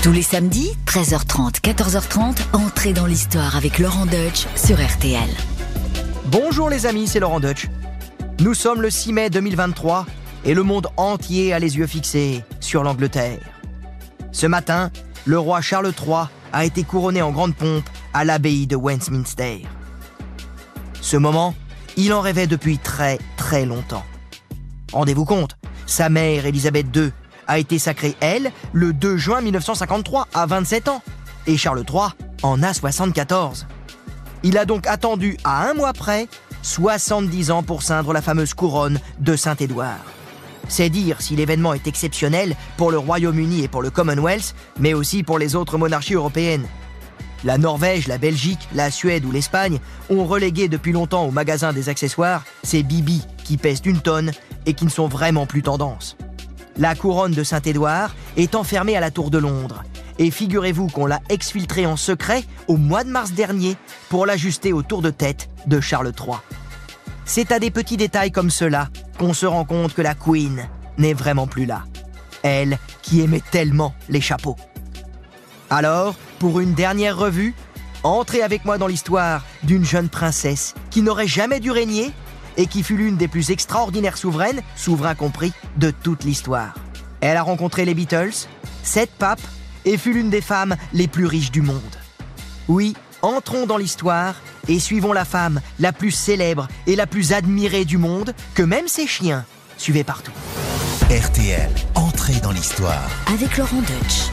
Tous les samedis, 13h30, 14h30, entrez dans l'histoire avec Laurent Deutsch sur RTL. Bonjour les amis, c'est Laurent Deutsch. Nous sommes le 6 mai 2023 et le monde entier a les yeux fixés sur l'Angleterre. Ce matin, le roi Charles III a été couronné en grande pompe à l'abbaye de Westminster. Ce moment, il en rêvait depuis très très longtemps. Rendez-vous compte, sa mère Elisabeth II a été sacrée, elle, le 2 juin 1953, à 27 ans, et Charles III en a 74. Il a donc attendu à un mois près 70 ans pour ceindre la fameuse couronne de Saint-Édouard. C'est dire si l'événement est exceptionnel pour le Royaume-Uni et pour le Commonwealth, mais aussi pour les autres monarchies européennes. La Norvège, la Belgique, la Suède ou l'Espagne ont relégué depuis longtemps au magasin des accessoires ces bibis qui pèsent une tonne et qui ne sont vraiment plus tendance. La couronne de Saint-Édouard est enfermée à la Tour de Londres. Et figurez-vous qu'on l'a exfiltrée en secret au mois de mars dernier pour l'ajuster au tour de tête de Charles III. C'est à des petits détails comme cela qu'on se rend compte que la Queen n'est vraiment plus là. Elle qui aimait tellement les chapeaux. Alors, pour une dernière revue, entrez avec moi dans l'histoire d'une jeune princesse qui n'aurait jamais dû régner et qui fut l'une des plus extraordinaires souveraines, souverains compris, de toute l'histoire. Elle a rencontré les Beatles, sept papes et fut l'une des femmes les plus riches du monde. Oui, entrons dans l'histoire et suivons la femme la plus célèbre et la plus admirée du monde que même ses chiens suivaient partout. RTL, entrez dans l'histoire. Avec Laurent Deutsch.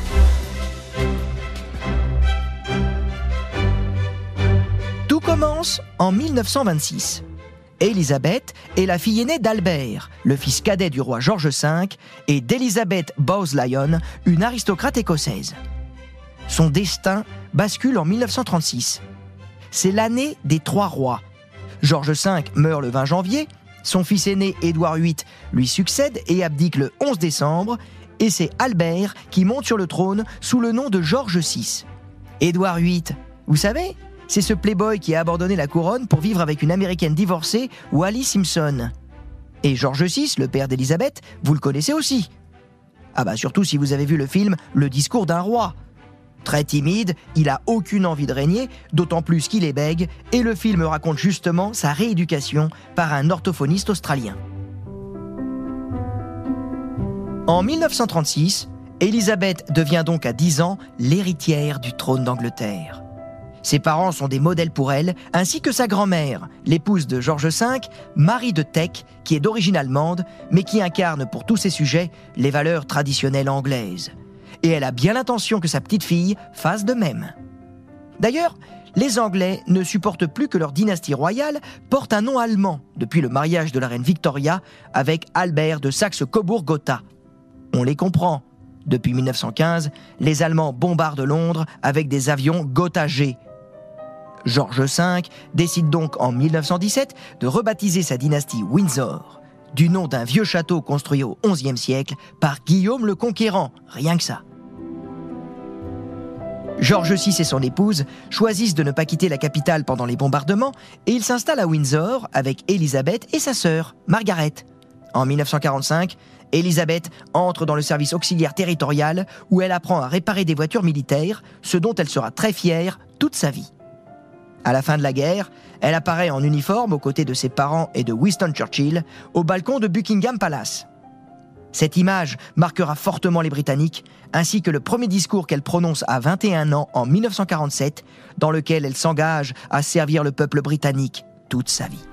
Tout commence en 1926. Elisabeth est la fille aînée d'Albert, le fils cadet du roi George V, et d'Elizabeth Bowes-Lyon, une aristocrate écossaise. Son destin bascule en 1936. C'est l'année des trois rois. George V meurt le 20 janvier, son fils aîné Édouard VIII lui succède et abdique le 11 décembre, et c'est Albert qui monte sur le trône sous le nom de George VI. Édouard VIII, vous savez, c'est ce playboy qui a abandonné la couronne pour vivre avec une américaine divorcée, Wally Simpson. Et George VI, le père d'Élisabeth, vous le connaissez aussi. Ah bah surtout si vous avez vu le film Le discours d'un roi. Très timide, il a aucune envie de régner, d'autant plus qu'il est bègue, et le film raconte justement sa rééducation par un orthophoniste australien. En 1936, Élisabeth devient donc à 10 ans l'héritière du trône d'Angleterre. Ses parents sont des modèles pour elle, ainsi que sa grand-mère, l'épouse de George V, Marie de Teck, qui est d'origine allemande, mais qui incarne pour tous ses sujets les valeurs traditionnelles anglaises. Et elle a bien l'intention que sa petite fille fasse de même. D'ailleurs, les Anglais ne supportent plus que leur dynastie royale porte un nom allemand depuis le mariage de la reine Victoria avec Albert de Saxe-Cobourg-Gotha. On les comprend. Depuis 1915, les Allemands bombardent Londres avec des avions Gotha G, George V décide donc en 1917 de rebaptiser sa dynastie Windsor, du nom d'un vieux château construit au XIe siècle par Guillaume le Conquérant, rien que ça. George VI et son épouse choisissent de ne pas quitter la capitale pendant les bombardements et ils s'installent à Windsor avec Elisabeth et sa sœur, Margaret. En 1945, Elisabeth entre dans le service auxiliaire territorial où elle apprend à réparer des voitures militaires, ce dont elle sera très fière toute sa vie. À la fin de la guerre, elle apparaît en uniforme aux côtés de ses parents et de Winston Churchill au balcon de Buckingham Palace. Cette image marquera fortement les Britanniques, ainsi que le premier discours qu'elle prononce à 21 ans en 1947, dans lequel elle s'engage à servir le peuple britannique toute sa vie.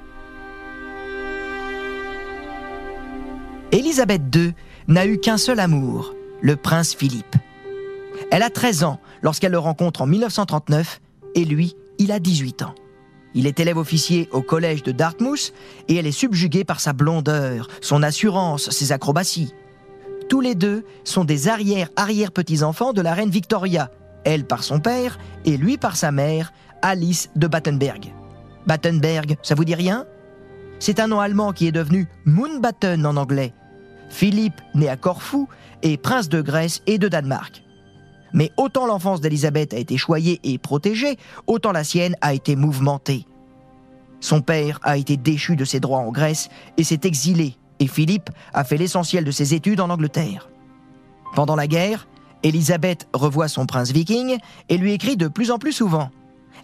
Élisabeth II n'a eu qu'un seul amour, le prince Philippe. Elle a 13 ans lorsqu'elle le rencontre en 1939 et lui il a 18 ans. Il est élève officier au collège de Dartmouth et elle est subjuguée par sa blondeur, son assurance, ses acrobaties. Tous les deux sont des arrière-arrière-petits-enfants de la reine Victoria, elle par son père et lui par sa mère, Alice de Battenberg. Battenberg, ça vous dit rien? C'est un nom allemand qui est devenu Moonbatten en anglais. Philippe, né à Corfou, est prince de Grèce et de Danemark. Mais autant l'enfance d'Élisabeth a été choyée et protégée, autant la sienne a été mouvementée. Son père a été déchu de ses droits en Grèce et s'est exilé, et Philippe a fait l'essentiel de ses études en Angleterre. Pendant la guerre, Elisabeth revoit son prince viking et lui écrit de plus en plus souvent.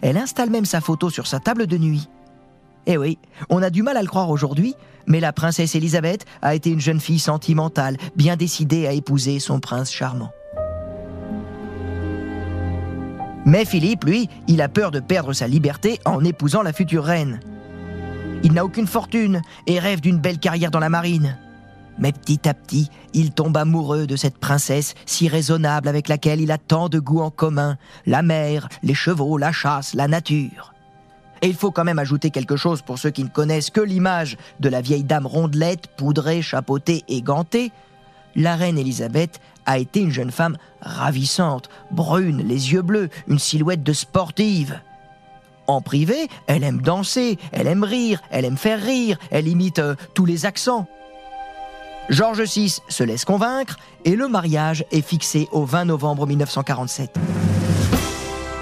Elle installe même sa photo sur sa table de nuit. Eh oui, on a du mal à le croire aujourd'hui, mais la princesse Elisabeth a été une jeune fille sentimentale, bien décidée à épouser son prince charmant. Mais Philippe, lui, il a peur de perdre sa liberté en épousant la future reine. Il n'a aucune fortune et rêve d'une belle carrière dans la marine. Mais petit à petit, il tombe amoureux de cette princesse si raisonnable avec laquelle il a tant de goûts en commun, la mer, les chevaux, la chasse, la nature. Et il faut quand même ajouter quelque chose pour ceux qui ne connaissent que l'image de la vieille dame rondelette, poudrée, chapeautée et gantée. La reine Élisabeth a été une jeune femme ravissante, brune, les yeux bleus, une silhouette de sportive. En privé, elle aime danser, elle aime rire, elle aime faire rire, elle imite euh, tous les accents. George VI se laisse convaincre et le mariage est fixé au 20 novembre 1947.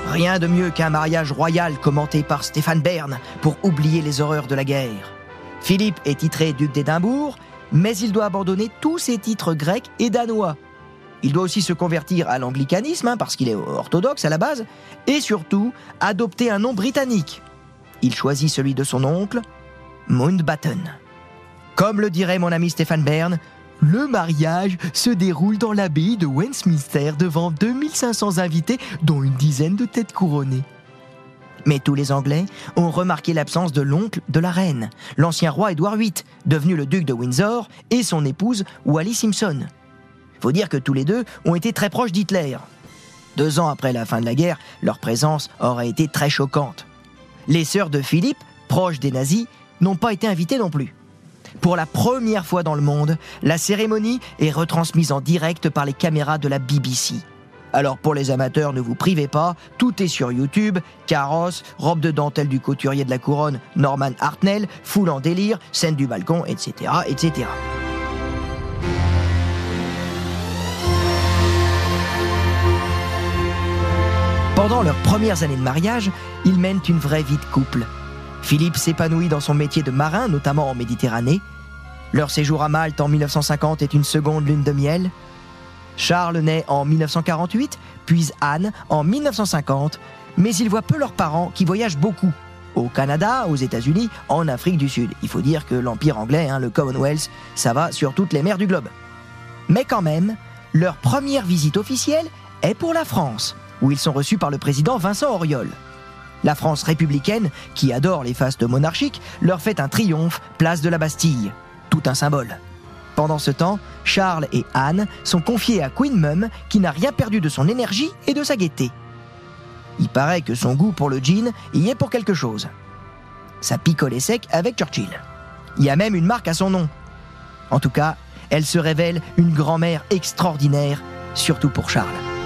Rien de mieux qu'un mariage royal commenté par Stéphane Bern pour oublier les horreurs de la guerre. Philippe est titré duc d'Édimbourg, mais il doit abandonner tous ses titres grecs et danois. Il doit aussi se convertir à l'anglicanisme, hein, parce qu'il est orthodoxe à la base, et surtout adopter un nom britannique. Il choisit celui de son oncle, Mountbatten. Comme le dirait mon ami Stéphane Bern, le mariage se déroule dans l'abbaye de Westminster devant 2500 invités, dont une dizaine de têtes couronnées. Mais tous les Anglais ont remarqué l'absence de l'oncle de la reine, l'ancien roi Édouard VIII, devenu le duc de Windsor, et son épouse Wally Simpson. Faut dire que tous les deux ont été très proches d'Hitler. Deux ans après la fin de la guerre, leur présence aurait été très choquante. Les sœurs de Philippe, proches des nazis, n'ont pas été invitées non plus. Pour la première fois dans le monde, la cérémonie est retransmise en direct par les caméras de la BBC. Alors pour les amateurs, ne vous privez pas, tout est sur YouTube, carrosse, robe de dentelle du couturier de la couronne Norman Hartnell, foule en délire, scène du balcon, etc. etc. Pendant leurs premières années de mariage, ils mènent une vraie vie de couple. Philippe s'épanouit dans son métier de marin, notamment en Méditerranée. Leur séjour à Malte en 1950 est une seconde lune de miel. Charles naît en 1948, puis Anne en 1950, mais ils voient peu leurs parents qui voyagent beaucoup. Au Canada, aux États-Unis, en Afrique du Sud. Il faut dire que l'Empire anglais, hein, le Commonwealth, ça va sur toutes les mers du globe. Mais quand même, leur première visite officielle est pour la France, où ils sont reçus par le président Vincent Auriol. La France républicaine, qui adore les fastes monarchiques, leur fait un triomphe place de la Bastille. Tout un symbole. Pendant ce temps, Charles et Anne sont confiés à Queen Mum, qui n'a rien perdu de son énergie et de sa gaieté. Il paraît que son goût pour le gin y est pour quelque chose. Ça picolait sec avec Churchill. Il y a même une marque à son nom. En tout cas, elle se révèle une grand-mère extraordinaire, surtout pour Charles.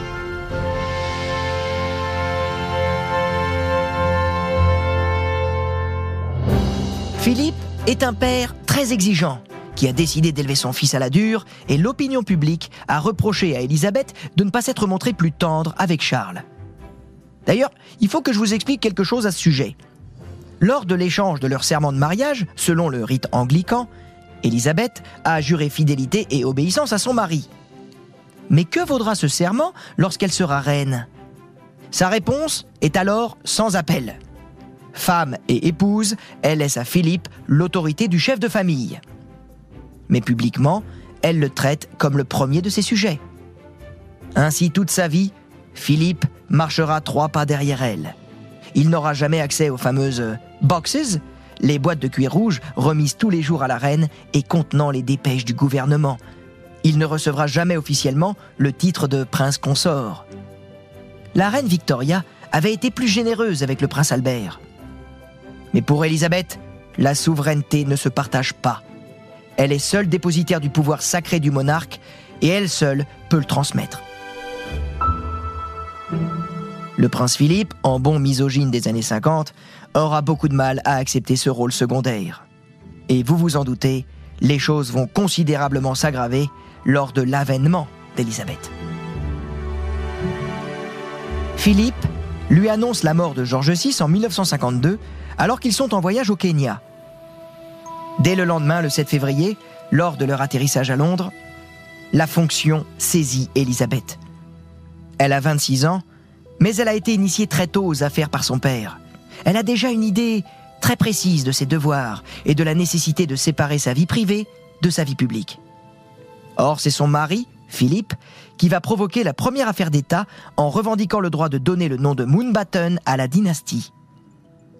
Philippe est un père très exigeant qui a décidé d'élever son fils à la dure et l'opinion publique a reproché à Élisabeth de ne pas s'être montrée plus tendre avec Charles. D'ailleurs, il faut que je vous explique quelque chose à ce sujet. Lors de l'échange de leur serment de mariage, selon le rite anglican, Élisabeth a juré fidélité et obéissance à son mari. Mais que vaudra ce serment lorsqu'elle sera reine? Sa réponse est alors sans appel. Femme et épouse, elle laisse à Philippe l'autorité du chef de famille. Mais publiquement, elle le traite comme le premier de ses sujets. Ainsi, toute sa vie, Philippe marchera trois pas derrière elle. Il n'aura jamais accès aux fameuses boxes, les boîtes de cuir rouge remises tous les jours à la reine et contenant les dépêches du gouvernement. Il ne recevra jamais officiellement le titre de prince consort. La reine Victoria avait été plus généreuse avec le prince Albert. Mais pour Élisabeth, la souveraineté ne se partage pas. Elle est seule dépositaire du pouvoir sacré du monarque et elle seule peut le transmettre. Le prince Philippe, en bon misogyne des années 50, aura beaucoup de mal à accepter ce rôle secondaire. Et vous vous en doutez, les choses vont considérablement s'aggraver lors de l'avènement d'Élisabeth. Philippe lui annonce la mort de George VI en 1952 alors qu'ils sont en voyage au Kenya. Dès le lendemain, le 7 février, lors de leur atterrissage à Londres, la fonction saisit Elisabeth. Elle a 26 ans, mais elle a été initiée très tôt aux affaires par son père. Elle a déjà une idée très précise de ses devoirs et de la nécessité de séparer sa vie privée de sa vie publique. Or, c'est son mari, Philippe, qui va provoquer la première affaire d'État en revendiquant le droit de donner le nom de Moonbatten à la dynastie.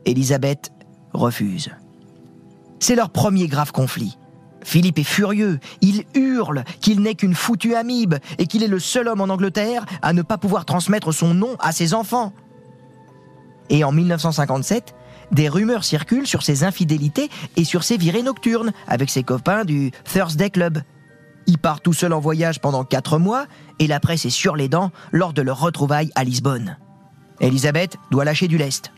Elisabeth refuse. C'est leur premier grave conflit. Philippe est furieux, il hurle qu'il n'est qu'une foutue amibe et qu'il est le seul homme en Angleterre à ne pas pouvoir transmettre son nom à ses enfants. Et en 1957, des rumeurs circulent sur ses infidélités et sur ses virées nocturnes avec ses copains du Thursday Club. Il part tout seul en voyage pendant quatre mois et la presse est sur les dents lors de leur retrouvaille à Lisbonne. Elisabeth doit lâcher du lest.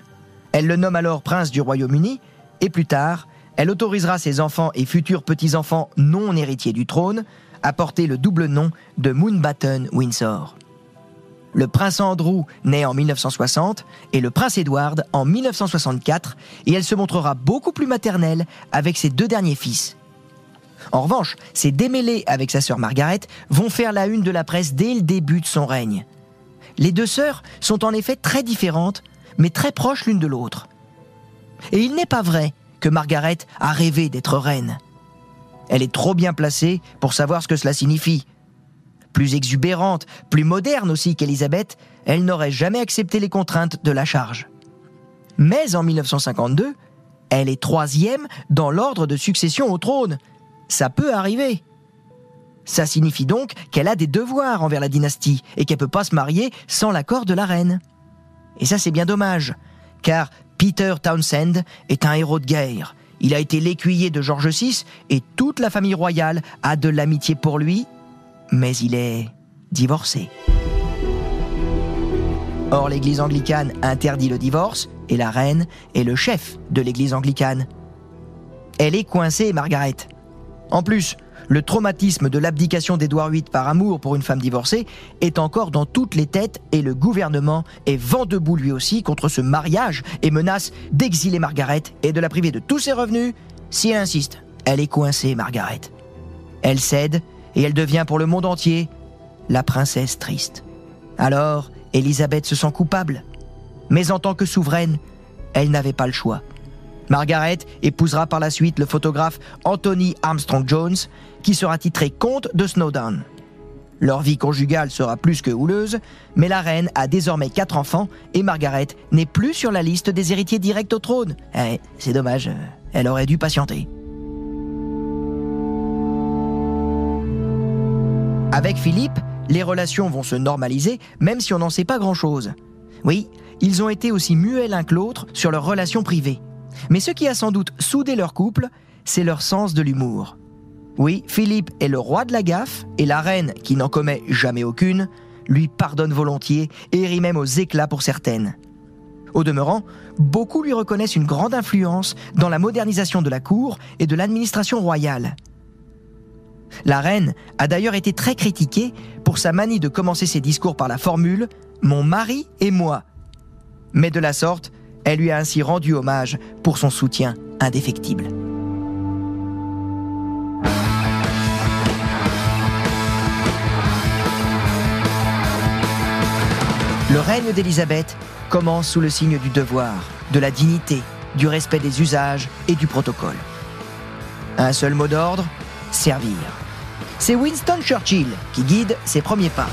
Elle le nomme alors prince du Royaume-Uni et plus tard, elle autorisera ses enfants et futurs petits-enfants non héritiers du trône à porter le double nom de Moonbatten Windsor. Le prince Andrew naît en 1960 et le prince Edward en 1964 et elle se montrera beaucoup plus maternelle avec ses deux derniers fils. En revanche, ses démêlés avec sa sœur Margaret vont faire la une de la presse dès le début de son règne. Les deux sœurs sont en effet très différentes, mais très proches l'une de l'autre. Et il n'est pas vrai que Margaret a rêvé d'être reine. Elle est trop bien placée pour savoir ce que cela signifie. Plus exubérante, plus moderne aussi qu'Elisabeth, elle n'aurait jamais accepté les contraintes de la charge. Mais en 1952, elle est troisième dans l'ordre de succession au trône. Ça peut arriver. Ça signifie donc qu'elle a des devoirs envers la dynastie et qu'elle ne peut pas se marier sans l'accord de la reine. Et ça c'est bien dommage, car Peter Townsend est un héros de guerre. Il a été l'écuyer de George VI et toute la famille royale a de l'amitié pour lui, mais il est divorcé. Or, l'église anglicane interdit le divorce et la reine est le chef de l'église anglicane. Elle est coincée, Margaret. En plus, le traumatisme de l'abdication d'Édouard VIII par amour pour une femme divorcée est encore dans toutes les têtes et le gouvernement est vent debout lui aussi contre ce mariage et menace d'exiler Margaret et de la priver de tous ses revenus si elle insiste. Elle est coincée, Margaret. Elle cède et elle devient pour le monde entier la princesse triste. Alors, Élisabeth se sent coupable. Mais en tant que souveraine, elle n'avait pas le choix. Margaret épousera par la suite le photographe Anthony Armstrong Jones, qui sera titré comte de Snowdown. Leur vie conjugale sera plus que houleuse, mais la reine a désormais quatre enfants et Margaret n'est plus sur la liste des héritiers directs au trône. Eh, c'est dommage, elle aurait dû patienter. Avec Philippe, les relations vont se normaliser, même si on n'en sait pas grand-chose. Oui, ils ont été aussi muets l'un que l'autre sur leurs relations privées. Mais ce qui a sans doute soudé leur couple, c'est leur sens de l'humour. Oui, Philippe est le roi de la gaffe, et la reine, qui n'en commet jamais aucune, lui pardonne volontiers et rit même aux éclats pour certaines. Au demeurant, beaucoup lui reconnaissent une grande influence dans la modernisation de la cour et de l'administration royale. La reine a d'ailleurs été très critiquée pour sa manie de commencer ses discours par la formule ⁇ Mon mari et moi ⁇ Mais de la sorte, elle lui a ainsi rendu hommage pour son soutien indéfectible. Le règne d'Élisabeth commence sous le signe du devoir, de la dignité, du respect des usages et du protocole. Un seul mot d'ordre, servir. C'est Winston Churchill qui guide ses premiers pas.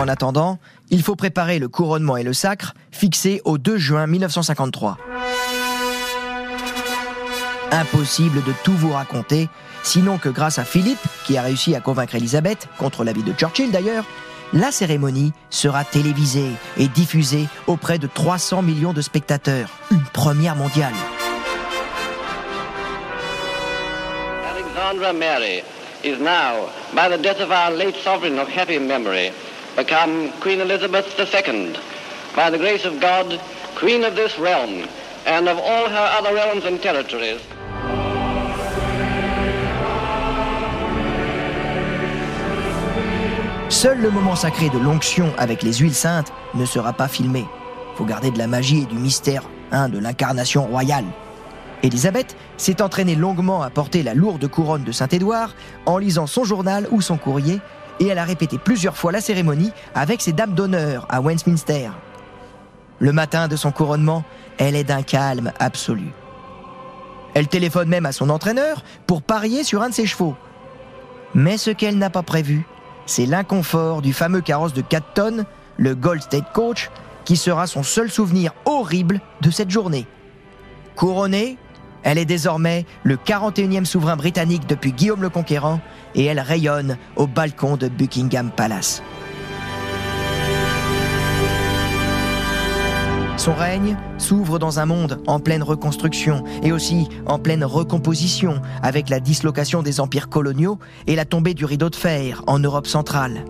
En attendant, il faut préparer le couronnement et le sacre fixé au 2 juin 1953. Impossible de tout vous raconter, sinon que grâce à Philippe, qui a réussi à convaincre Elisabeth, contre l'avis de Churchill d'ailleurs, la cérémonie sera télévisée et diffusée auprès de 300 millions de spectateurs, une première mondiale. Alexandra Mary is now, by the death of our late sovereign of happy memory, become Queen Elizabeth II, by the grace of God, Queen of this realm and of all her other realms and territories. Seul le moment sacré de l'onction avec les huiles saintes ne sera pas filmé. Faut garder de la magie et du mystère, hein, de l'incarnation royale. Élisabeth s'est entraînée longuement à porter la lourde couronne de Saint-Édouard en lisant son journal ou son courrier, et elle a répété plusieurs fois la cérémonie avec ses dames d'honneur à Westminster. Le matin de son couronnement, elle est d'un calme absolu. Elle téléphone même à son entraîneur pour parier sur un de ses chevaux. Mais ce qu'elle n'a pas prévu, c'est l'inconfort du fameux carrosse de 4 tonnes, le Gold State Coach, qui sera son seul souvenir horrible de cette journée. Couronnée, elle est désormais le 41e souverain britannique depuis Guillaume le Conquérant et elle rayonne au balcon de Buckingham Palace. Son règne s'ouvre dans un monde en pleine reconstruction et aussi en pleine recomposition avec la dislocation des empires coloniaux et la tombée du rideau de fer en Europe centrale.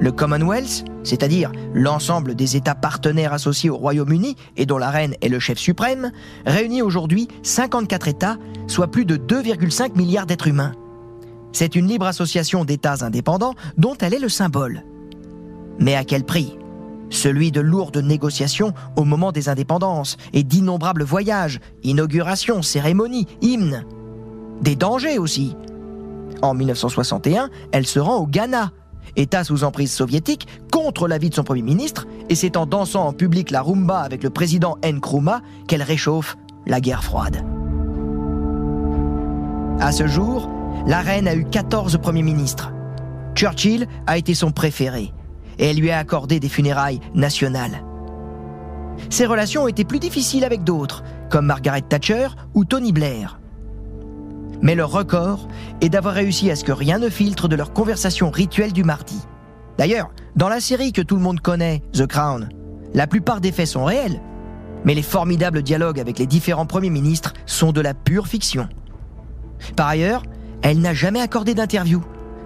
Le Commonwealth, c'est-à-dire l'ensemble des États partenaires associés au Royaume-Uni et dont la reine est le chef suprême, réunit aujourd'hui 54 États, soit plus de 2,5 milliards d'êtres humains. C'est une libre association d'États indépendants dont elle est le symbole. Mais à quel prix? Celui de lourdes négociations au moment des indépendances et d'innombrables voyages, inaugurations, cérémonies, hymnes. Des dangers aussi. En 1961, elle se rend au Ghana État sous emprise soviétique, contre l'avis de son Premier ministre, et c'est en dansant en public la rumba avec le président Nkrumah qu'elle réchauffe la guerre froide. À ce jour, la reine a eu 14 premiers ministres. Churchill a été son préféré, et elle lui a accordé des funérailles nationales. Ses relations ont été plus difficiles avec d'autres, comme Margaret Thatcher ou Tony Blair. Mais leur record est d'avoir réussi à ce que rien ne filtre de leur conversation rituelle du mardi. D'ailleurs, dans la série que tout le monde connaît, The Crown, la plupart des faits sont réels, mais les formidables dialogues avec les différents premiers ministres sont de la pure fiction. Par ailleurs, elle n'a jamais accordé d'interview.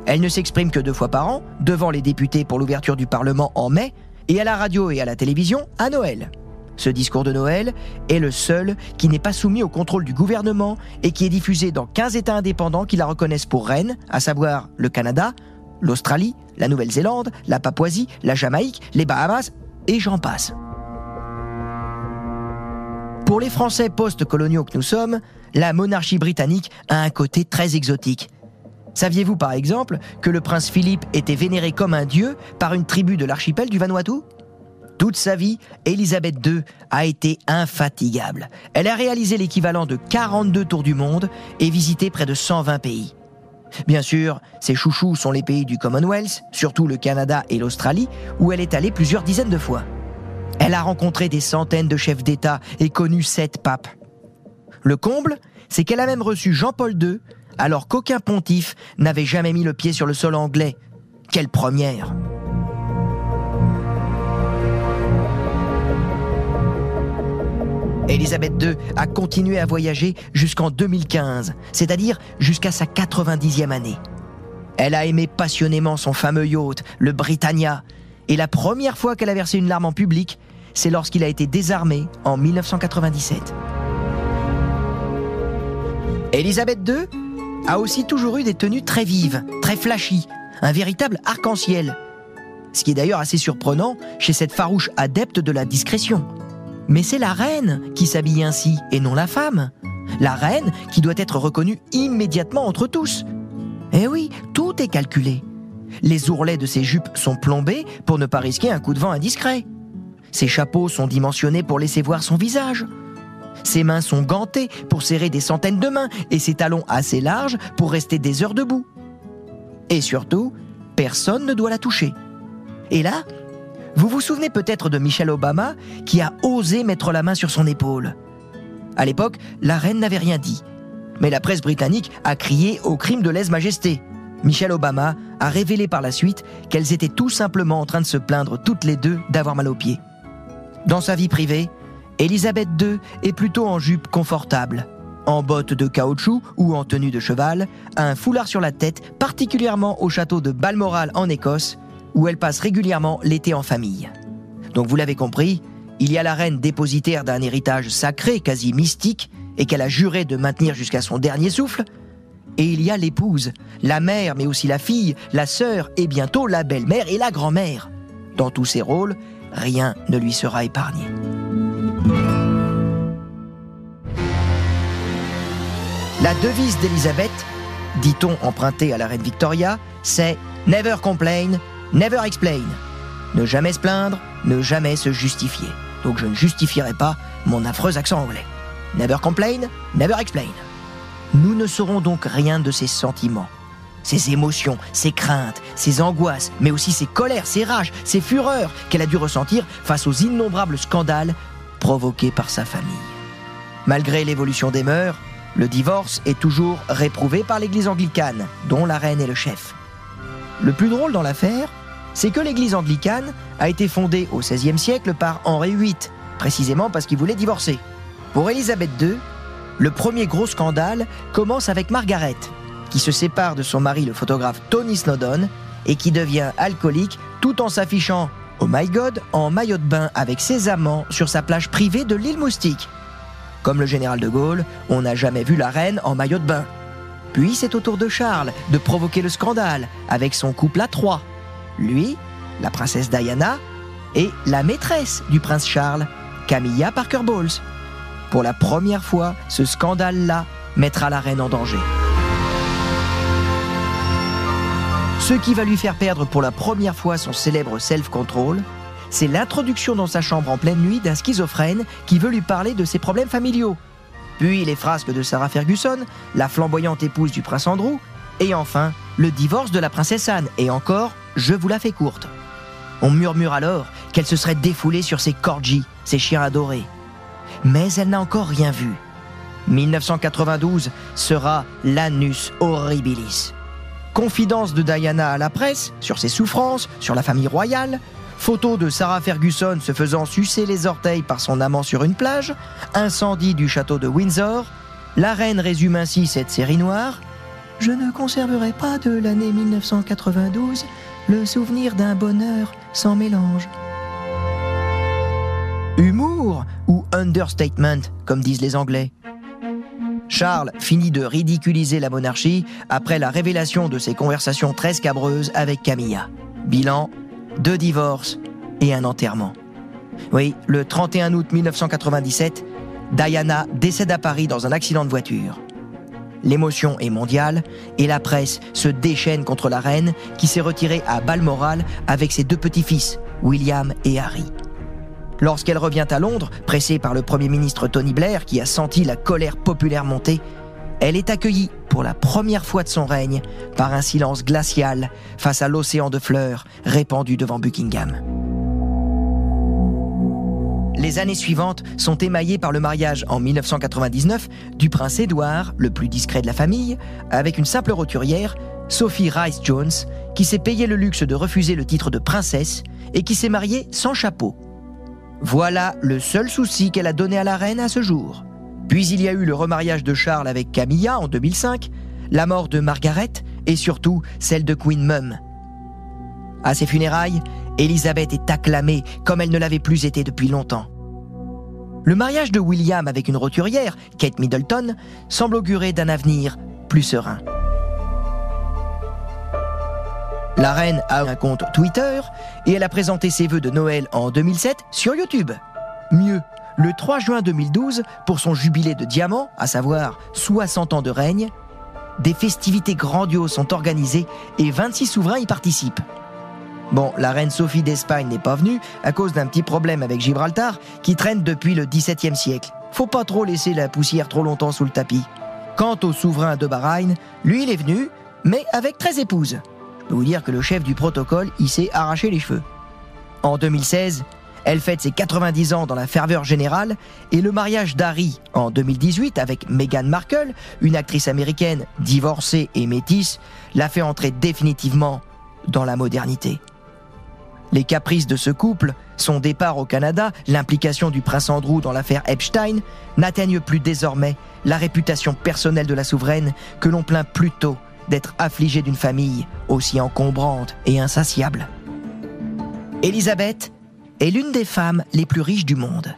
Elle ne s'exprime que deux fois par an, devant les députés pour l'ouverture du Parlement en mai, et à la radio et à la télévision à Noël. Ce discours de Noël est le seul qui n'est pas soumis au contrôle du gouvernement et qui est diffusé dans 15 États indépendants qui la reconnaissent pour reine, à savoir le Canada, l'Australie, la Nouvelle-Zélande, la Papouasie, la Jamaïque, les Bahamas et j'en passe. Pour les Français post-coloniaux que nous sommes, la monarchie britannique a un côté très exotique. Saviez-vous par exemple que le prince Philippe était vénéré comme un dieu par une tribu de l'archipel du Vanuatu? Toute sa vie, Elisabeth II a été infatigable. Elle a réalisé l'équivalent de 42 tours du monde et visité près de 120 pays. Bien sûr, ses chouchous sont les pays du Commonwealth, surtout le Canada et l'Australie, où elle est allée plusieurs dizaines de fois. Elle a rencontré des centaines de chefs d'État et connu sept papes. Le comble, c'est qu'elle a même reçu Jean-Paul II, alors qu'aucun pontife n'avait jamais mis le pied sur le sol anglais. Quelle première Elisabeth II a continué à voyager jusqu'en 2015, c'est-à-dire jusqu'à sa 90e année. Elle a aimé passionnément son fameux yacht, le Britannia, et la première fois qu'elle a versé une larme en public, c'est lorsqu'il a été désarmé en 1997. Elisabeth II a aussi toujours eu des tenues très vives, très flashy, un véritable arc-en-ciel. Ce qui est d'ailleurs assez surprenant chez cette farouche adepte de la discrétion. Mais c'est la reine qui s'habille ainsi et non la femme. La reine qui doit être reconnue immédiatement entre tous. Eh oui, tout est calculé. Les ourlets de ses jupes sont plombés pour ne pas risquer un coup de vent indiscret. Ses chapeaux sont dimensionnés pour laisser voir son visage. Ses mains sont gantées pour serrer des centaines de mains et ses talons assez larges pour rester des heures debout. Et surtout, personne ne doit la toucher. Et là, vous vous souvenez peut-être de Michelle Obama qui a osé mettre la main sur son épaule. À l'époque, la reine n'avait rien dit. Mais la presse britannique a crié au crime de lèse-majesté. Michelle Obama a révélé par la suite qu'elles étaient tout simplement en train de se plaindre toutes les deux d'avoir mal aux pieds. Dans sa vie privée, Elisabeth II est plutôt en jupe confortable, en bottes de caoutchouc ou en tenue de cheval, un foulard sur la tête, particulièrement au château de Balmoral en Écosse, où elle passe régulièrement l'été en famille. Donc vous l'avez compris, il y a la reine dépositaire d'un héritage sacré, quasi mystique, et qu'elle a juré de maintenir jusqu'à son dernier souffle, et il y a l'épouse, la mère, mais aussi la fille, la sœur, et bientôt la belle-mère et la grand-mère. Dans tous ces rôles, rien ne lui sera épargné. La devise d'Elisabeth, dit-on empruntée à la reine Victoria, c'est Never complain, never explain. Ne jamais se plaindre, ne jamais se justifier. Donc je ne justifierai pas mon affreux accent anglais. Never complain, never explain. Nous ne saurons donc rien de ses sentiments, ses émotions, ses craintes, ses angoisses, mais aussi ses colères, ses rages, ses fureurs qu'elle a dû ressentir face aux innombrables scandales provoqués par sa famille. Malgré l'évolution des mœurs, le divorce est toujours réprouvé par l'Église anglicane, dont la reine est le chef. Le plus drôle dans l'affaire, c'est que l'Église anglicane a été fondée au XVIe siècle par Henri VIII, précisément parce qu'il voulait divorcer. Pour Élisabeth II, le premier gros scandale commence avec Margaret, qui se sépare de son mari le photographe Tony Snowdon et qui devient alcoolique tout en s'affichant Oh my God en maillot de bain avec ses amants sur sa plage privée de l'île Moustique. Comme le général de Gaulle, on n'a jamais vu la reine en maillot de bain. Puis c'est au tour de Charles de provoquer le scandale avec son couple à trois. Lui, la princesse Diana et la maîtresse du prince Charles, Camilla Parker Bowles. Pour la première fois, ce scandale-là mettra la reine en danger. Ce qui va lui faire perdre pour la première fois son célèbre self-control, c'est l'introduction dans sa chambre en pleine nuit d'un schizophrène qui veut lui parler de ses problèmes familiaux. Puis les frasques de Sarah Ferguson, la flamboyante épouse du prince Andrew, et enfin le divorce de la princesse Anne, et encore, je vous la fais courte. On murmure alors qu'elle se serait défoulée sur ses corgis, ses chiens adorés. Mais elle n'a encore rien vu. 1992 sera l'annus horribilis. Confidence de Diana à la presse sur ses souffrances, sur la famille royale, photo de Sarah Ferguson se faisant sucer les orteils par son amant sur une plage, incendie du château de Windsor. La reine résume ainsi cette série noire. Je ne conserverai pas de l'année 1992 le souvenir d'un bonheur sans mélange. Humour ou understatement, comme disent les Anglais Charles finit de ridiculiser la monarchie après la révélation de ses conversations très scabreuses avec Camilla. Bilan, deux divorces et un enterrement. Oui, le 31 août 1997, Diana décède à Paris dans un accident de voiture. L'émotion est mondiale et la presse se déchaîne contre la reine qui s'est retirée à Balmoral avec ses deux petits-fils, William et Harry. Lorsqu'elle revient à Londres, pressée par le Premier ministre Tony Blair qui a senti la colère populaire monter, elle est accueillie pour la première fois de son règne par un silence glacial face à l'océan de fleurs répandu devant Buckingham. Les années suivantes sont émaillées par le mariage en 1999 du prince Édouard, le plus discret de la famille, avec une simple roturière, Sophie Rice Jones, qui s'est payé le luxe de refuser le titre de princesse et qui s'est mariée sans chapeau. Voilà le seul souci qu'elle a donné à la reine à ce jour. Puis il y a eu le remariage de Charles avec Camilla en 2005, la mort de Margaret et surtout celle de Queen Mum. À ses funérailles, Elisabeth est acclamée comme elle ne l'avait plus été depuis longtemps. Le mariage de William avec une roturière, Kate Middleton, semble augurer d'un avenir plus serein. La reine a un compte Twitter et elle a présenté ses vœux de Noël en 2007 sur YouTube. Mieux, le 3 juin 2012, pour son jubilé de diamant, à savoir 60 ans de règne, des festivités grandioses sont organisées et 26 souverains y participent. Bon, la reine Sophie d'Espagne n'est pas venue à cause d'un petit problème avec Gibraltar qui traîne depuis le XVIIe siècle. Faut pas trop laisser la poussière trop longtemps sous le tapis. Quant au souverain de Bahreïn, lui il est venu, mais avec 13 épouses. Je peux vous dire que le chef du protocole, il s'est arraché les cheveux. En 2016, elle fête ses 90 ans dans la ferveur générale et le mariage d'Harry en 2018 avec Meghan Markle, une actrice américaine divorcée et métisse, l'a fait entrer définitivement dans la modernité. Les caprices de ce couple, son départ au Canada, l'implication du prince Andrew dans l'affaire Epstein, n'atteignent plus désormais la réputation personnelle de la souveraine que l'on plaint plutôt d'être affligée d'une famille aussi encombrante et insatiable. Élisabeth est l'une des femmes les plus riches du monde.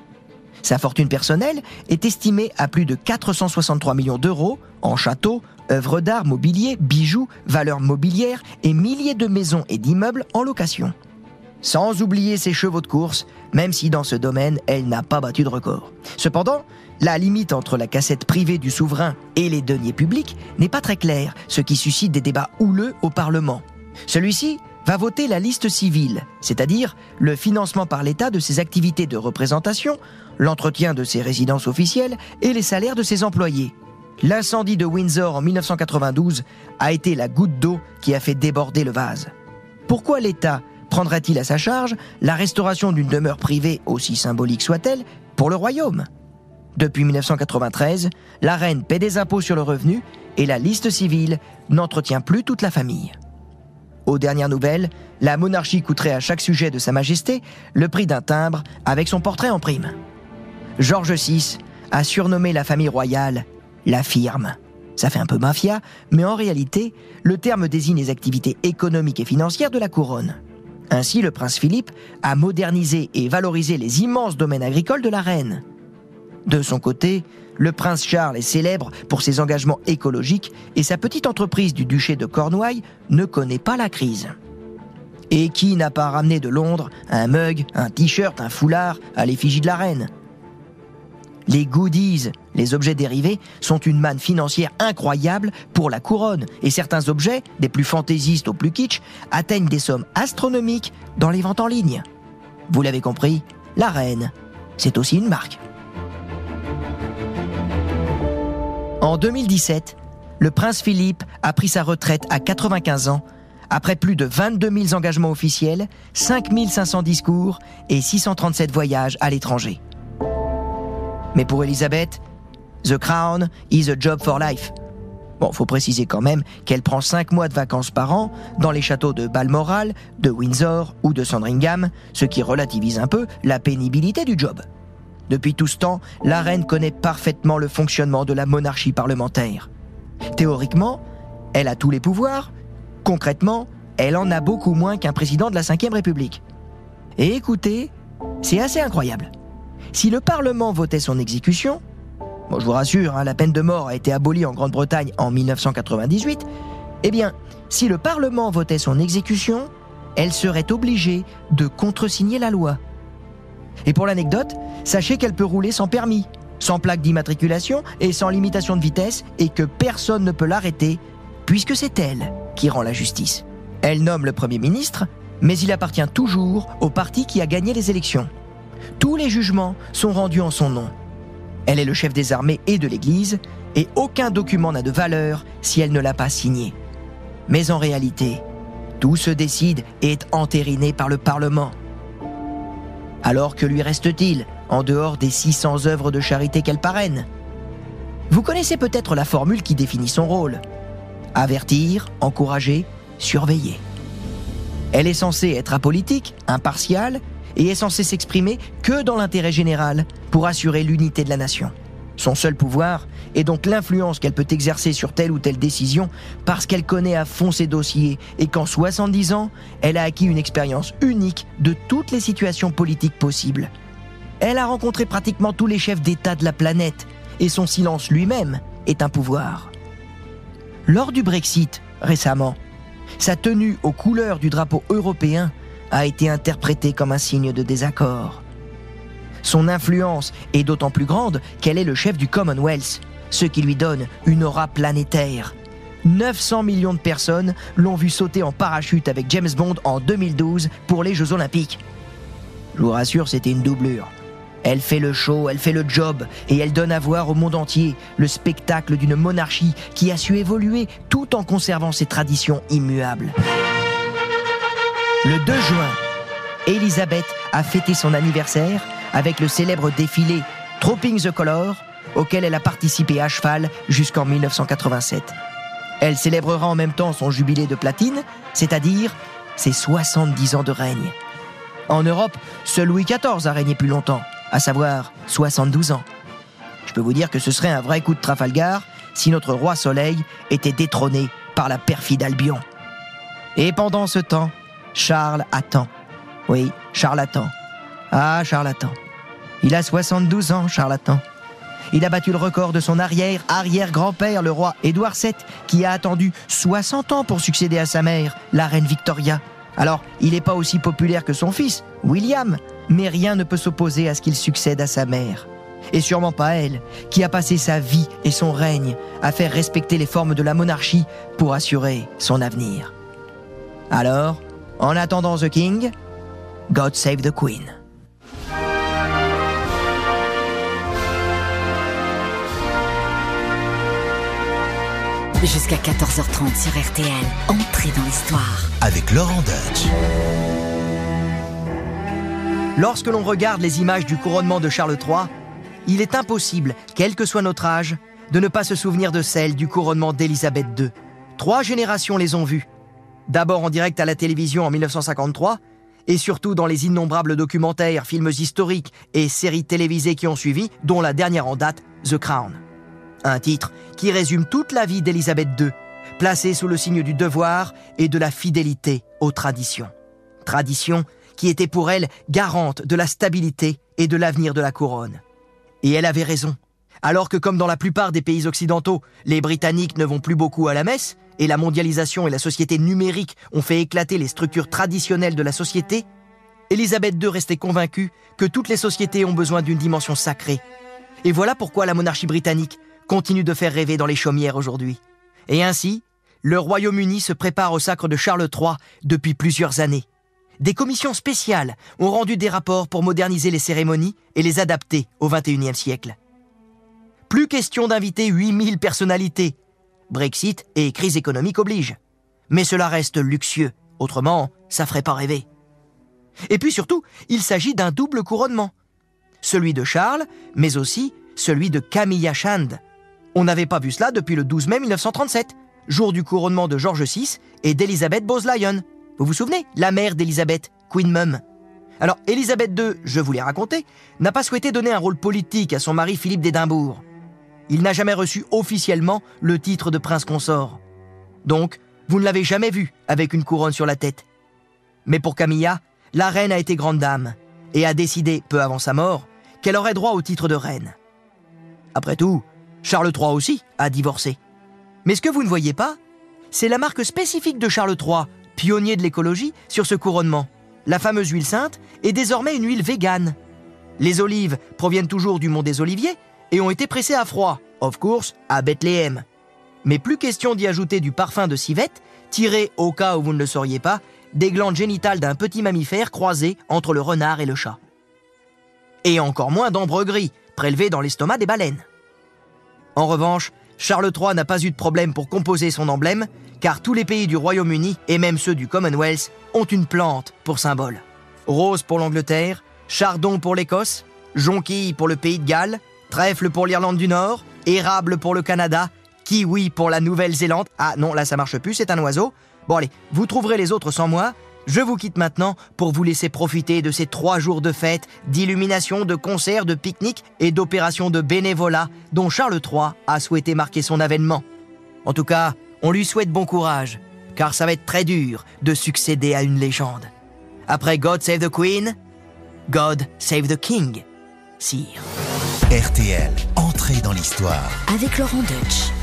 Sa fortune personnelle est estimée à plus de 463 millions d'euros en châteaux, œuvres d'art, mobilier, bijoux, valeurs mobilières et milliers de maisons et d'immeubles en location. Sans oublier ses chevaux de course, même si dans ce domaine, elle n'a pas battu de record. Cependant, La limite entre la cassette privée du souverain et les deniers publics n'est pas très claire, ce qui suscite des débats houleux au Parlement. Celui-ci va voter la liste civile, c'est-à-dire le financement par l'État de ses activités de représentation, l'entretien de ses résidences officielles et les salaires de ses employés. L'incendie de Windsor en 1992 a été la goutte d'eau qui a fait déborder le vase. Pourquoi l'État prendrait-il à sa charge la restauration d'une demeure privée, aussi symbolique soit-elle, pour le royaume? Depuis 1993, la reine paie des impôts sur le revenu et la liste civile n'entretient plus toute la famille. Aux dernières nouvelles, la monarchie coûterait à chaque sujet de Sa Majesté le prix d'un timbre avec son portrait en prime. George VI a surnommé la famille royale la firme. Ça fait un peu mafia, mais en réalité, le terme désigne les activités économiques et financières de la couronne. Ainsi, le prince Philippe a modernisé et valorisé les immenses domaines agricoles de la reine. De son côté, le prince Charles est célèbre pour ses engagements écologiques et sa petite entreprise du duché de Cornouailles ne connaît pas la crise. Et qui n'a pas ramené de Londres un mug, un t-shirt, un foulard à l'effigie de la reine? Les goodies, les objets dérivés, sont une manne financière incroyable pour la couronne, et certains objets, des plus fantaisistes aux plus kitsch, atteignent des sommes astronomiques dans les ventes en ligne. Vous l'avez compris, la reine, c'est aussi une marque. En 2017, le prince Philippe a pris sa retraite à 95 ans, après plus de 22 000 engagements officiels, 5 500 discours et 637 voyages à l'étranger. Mais pour Elisabeth, The Crown is a job for life. Bon, faut préciser quand même qu'elle prend 5 mois de vacances par an dans les châteaux de Balmoral, de Windsor ou de Sandringham, ce qui relativise un peu la pénibilité du job. Depuis tout ce temps, la reine connaît parfaitement le fonctionnement de la monarchie parlementaire. Théoriquement, elle a tous les pouvoirs. Concrètement, elle en a beaucoup moins qu'un président de la Ve République. Et écoutez, c'est assez incroyable. Si le Parlement votait son exécution, bon, je vous rassure, hein, la peine de mort a été abolie en Grande-Bretagne en 1998, eh bien, si le Parlement votait son exécution, elle serait obligée de contresigner la loi. Et pour l'anecdote, sachez qu'elle peut rouler sans permis, sans plaque d'immatriculation et sans limitation de vitesse, et que personne ne peut l'arrêter, puisque c'est elle qui rend la justice. Elle nomme le Premier ministre, mais il appartient toujours au parti qui a gagné les élections. Tous les jugements sont rendus en son nom. Elle est le chef des armées et de l'Église, et aucun document n'a de valeur si elle ne l'a pas signé. Mais en réalité, tout se décide et est entériné par le Parlement. Alors que lui reste-t-il en dehors des 600 œuvres de charité qu'elle parraine? Vous connaissez peut-être la formule qui définit son rôle. Avertir, encourager, surveiller. Elle est censée être apolitique, impartiale et est censée s'exprimer que dans l'intérêt général pour assurer l'unité de la nation. Son seul pouvoir est donc l'influence qu'elle peut exercer sur telle ou telle décision parce qu'elle connaît à fond ses dossiers et qu'en 70 ans, elle a acquis une expérience unique de toutes les situations politiques possibles. Elle a rencontré pratiquement tous les chefs d'État de la planète et son silence lui-même est un pouvoir. Lors du Brexit, récemment, sa tenue aux couleurs du drapeau européen a été interprété comme un signe de désaccord. Son influence est d'autant plus grande qu'elle est le chef du Commonwealth, ce qui lui donne une aura planétaire. 900 millions de personnes l'ont vu sauter en parachute avec James Bond en 2012 pour les Jeux Olympiques. Je vous rassure, c'était une doublure. Elle fait le show, elle fait le job, et elle donne à voir au monde entier le spectacle d'une monarchie qui a su évoluer tout en conservant ses traditions immuables. Le 2 juin, Elisabeth a fêté son anniversaire avec le célèbre défilé Trooping the Color, auquel elle a participé à cheval jusqu'en 1987. Elle célébrera en même temps son jubilé de platine, c'est-à-dire ses 70 ans de règne. En Europe, seul Louis XIV a régné plus longtemps, à savoir 72 ans. Je peux vous dire que ce serait un vrai coup de Trafalgar si notre roi Soleil était détrôné par la perfide Albion. Et pendant ce temps, Charles attend. Oui, Charles attend. Ah, Charles attend. Il a 72 ans, Charles attend. Il a battu le record de son arrière-arrière-grand-père, le roi Édouard VII, qui a attendu 60 ans pour succéder à sa mère, la reine Victoria. Alors, il n'est pas aussi populaire que son fils, William, mais rien ne peut s'opposer à ce qu'il succède à sa mère. Et sûrement pas elle, qui a passé sa vie et son règne à faire respecter les formes de la monarchie pour assurer son avenir. Alors, en attendant The King, God Save the Queen. Jusqu'à 14h30 sur RTL, entrez dans l'histoire. Avec Laurent Deutsch. Lorsque l'on regarde les images du couronnement de Charles III, il est impossible, quel que soit notre âge, de ne pas se souvenir de celle du couronnement d'Élisabeth II. Trois générations les ont vues. D'abord en direct à la télévision en 1953, et surtout dans les innombrables documentaires, films historiques et séries télévisées qui ont suivi, dont la dernière en date, The Crown. Un titre qui résume toute la vie d'Élisabeth II, placée sous le signe du devoir et de la fidélité aux traditions. Traditions qui étaient pour elle garantes de la stabilité et de l'avenir de la couronne. Et elle avait raison. Alors que comme dans la plupart des pays occidentaux, les Britanniques ne vont plus beaucoup à la messe, et la mondialisation et la société numérique ont fait éclater les structures traditionnelles de la société, Élisabeth II restait convaincue que toutes les sociétés ont besoin d'une dimension sacrée. Et voilà pourquoi la monarchie britannique continue de faire rêver dans les chaumières aujourd'hui. Et ainsi, le Royaume-Uni se prépare au sacre de Charles III depuis plusieurs années. Des commissions spéciales ont rendu des rapports pour moderniser les cérémonies et les adapter au XXIe siècle. Plus question d'inviter 8000 personnalités. Brexit et crise économique obligent. Mais cela reste luxueux, autrement, ça ferait pas rêver. Et puis surtout, il s'agit d'un double couronnement. Celui de Charles, mais aussi celui de Camilla Shand. On n'avait pas vu cela depuis le 12 mai 1937, jour du couronnement de George VI et d'Elizabeth Bose-Lyon. Vous vous souvenez La mère d'Elisabeth, Queen Mum? Alors, Elisabeth II, je vous l'ai raconté, n'a pas souhaité donner un rôle politique à son mari Philippe d'Édimbourg. Il n'a jamais reçu officiellement le titre de prince consort. Donc, vous ne l'avez jamais vu avec une couronne sur la tête. Mais pour Camilla, la reine a été grande dame et a décidé, peu avant sa mort, qu'elle aurait droit au titre de reine. Après tout, Charles III aussi a divorcé. Mais ce que vous ne voyez pas, c'est la marque spécifique de Charles III pionnier de l'écologie, sur ce couronnement. La fameuse huile sainte est désormais une huile végane. Les olives proviennent toujours du mont des Oliviers et ont été pressées à froid, of course, à Bethléem. Mais plus question d'y ajouter du parfum de civette, tiré, au cas où vous ne le sauriez pas, des glandes génitales d'un petit mammifère croisé entre le renard et le chat. Et encore moins d'ambre gris, prélevé dans l'estomac des baleines. En revanche, Charles III n'a pas eu de problème pour composer son emblème, car tous les pays du Royaume-Uni, et même ceux du Commonwealth, ont une plante pour symbole. Rose pour l'Angleterre, chardon pour l'Écosse, jonquille pour le Pays de Galles, trèfle pour l'Irlande du Nord, érable pour le Canada, kiwi pour la Nouvelle-Zélande. Ah non, là ça marche plus, c'est un oiseau. Bon allez, vous trouverez les autres sans moi. Je vous quitte maintenant pour vous laisser profiter de ces trois jours de fête, d'illumination, de concerts, de pique-niques et d'opérations de bénévolat dont Charles III a souhaité marquer son avènement. En tout cas, on lui souhaite bon courage, car ça va être très dur de succéder à une légende. Après God Save the Queen, God Save the King, sire. RTL, entrée dans l'histoire. Avec Laurent Deutsch.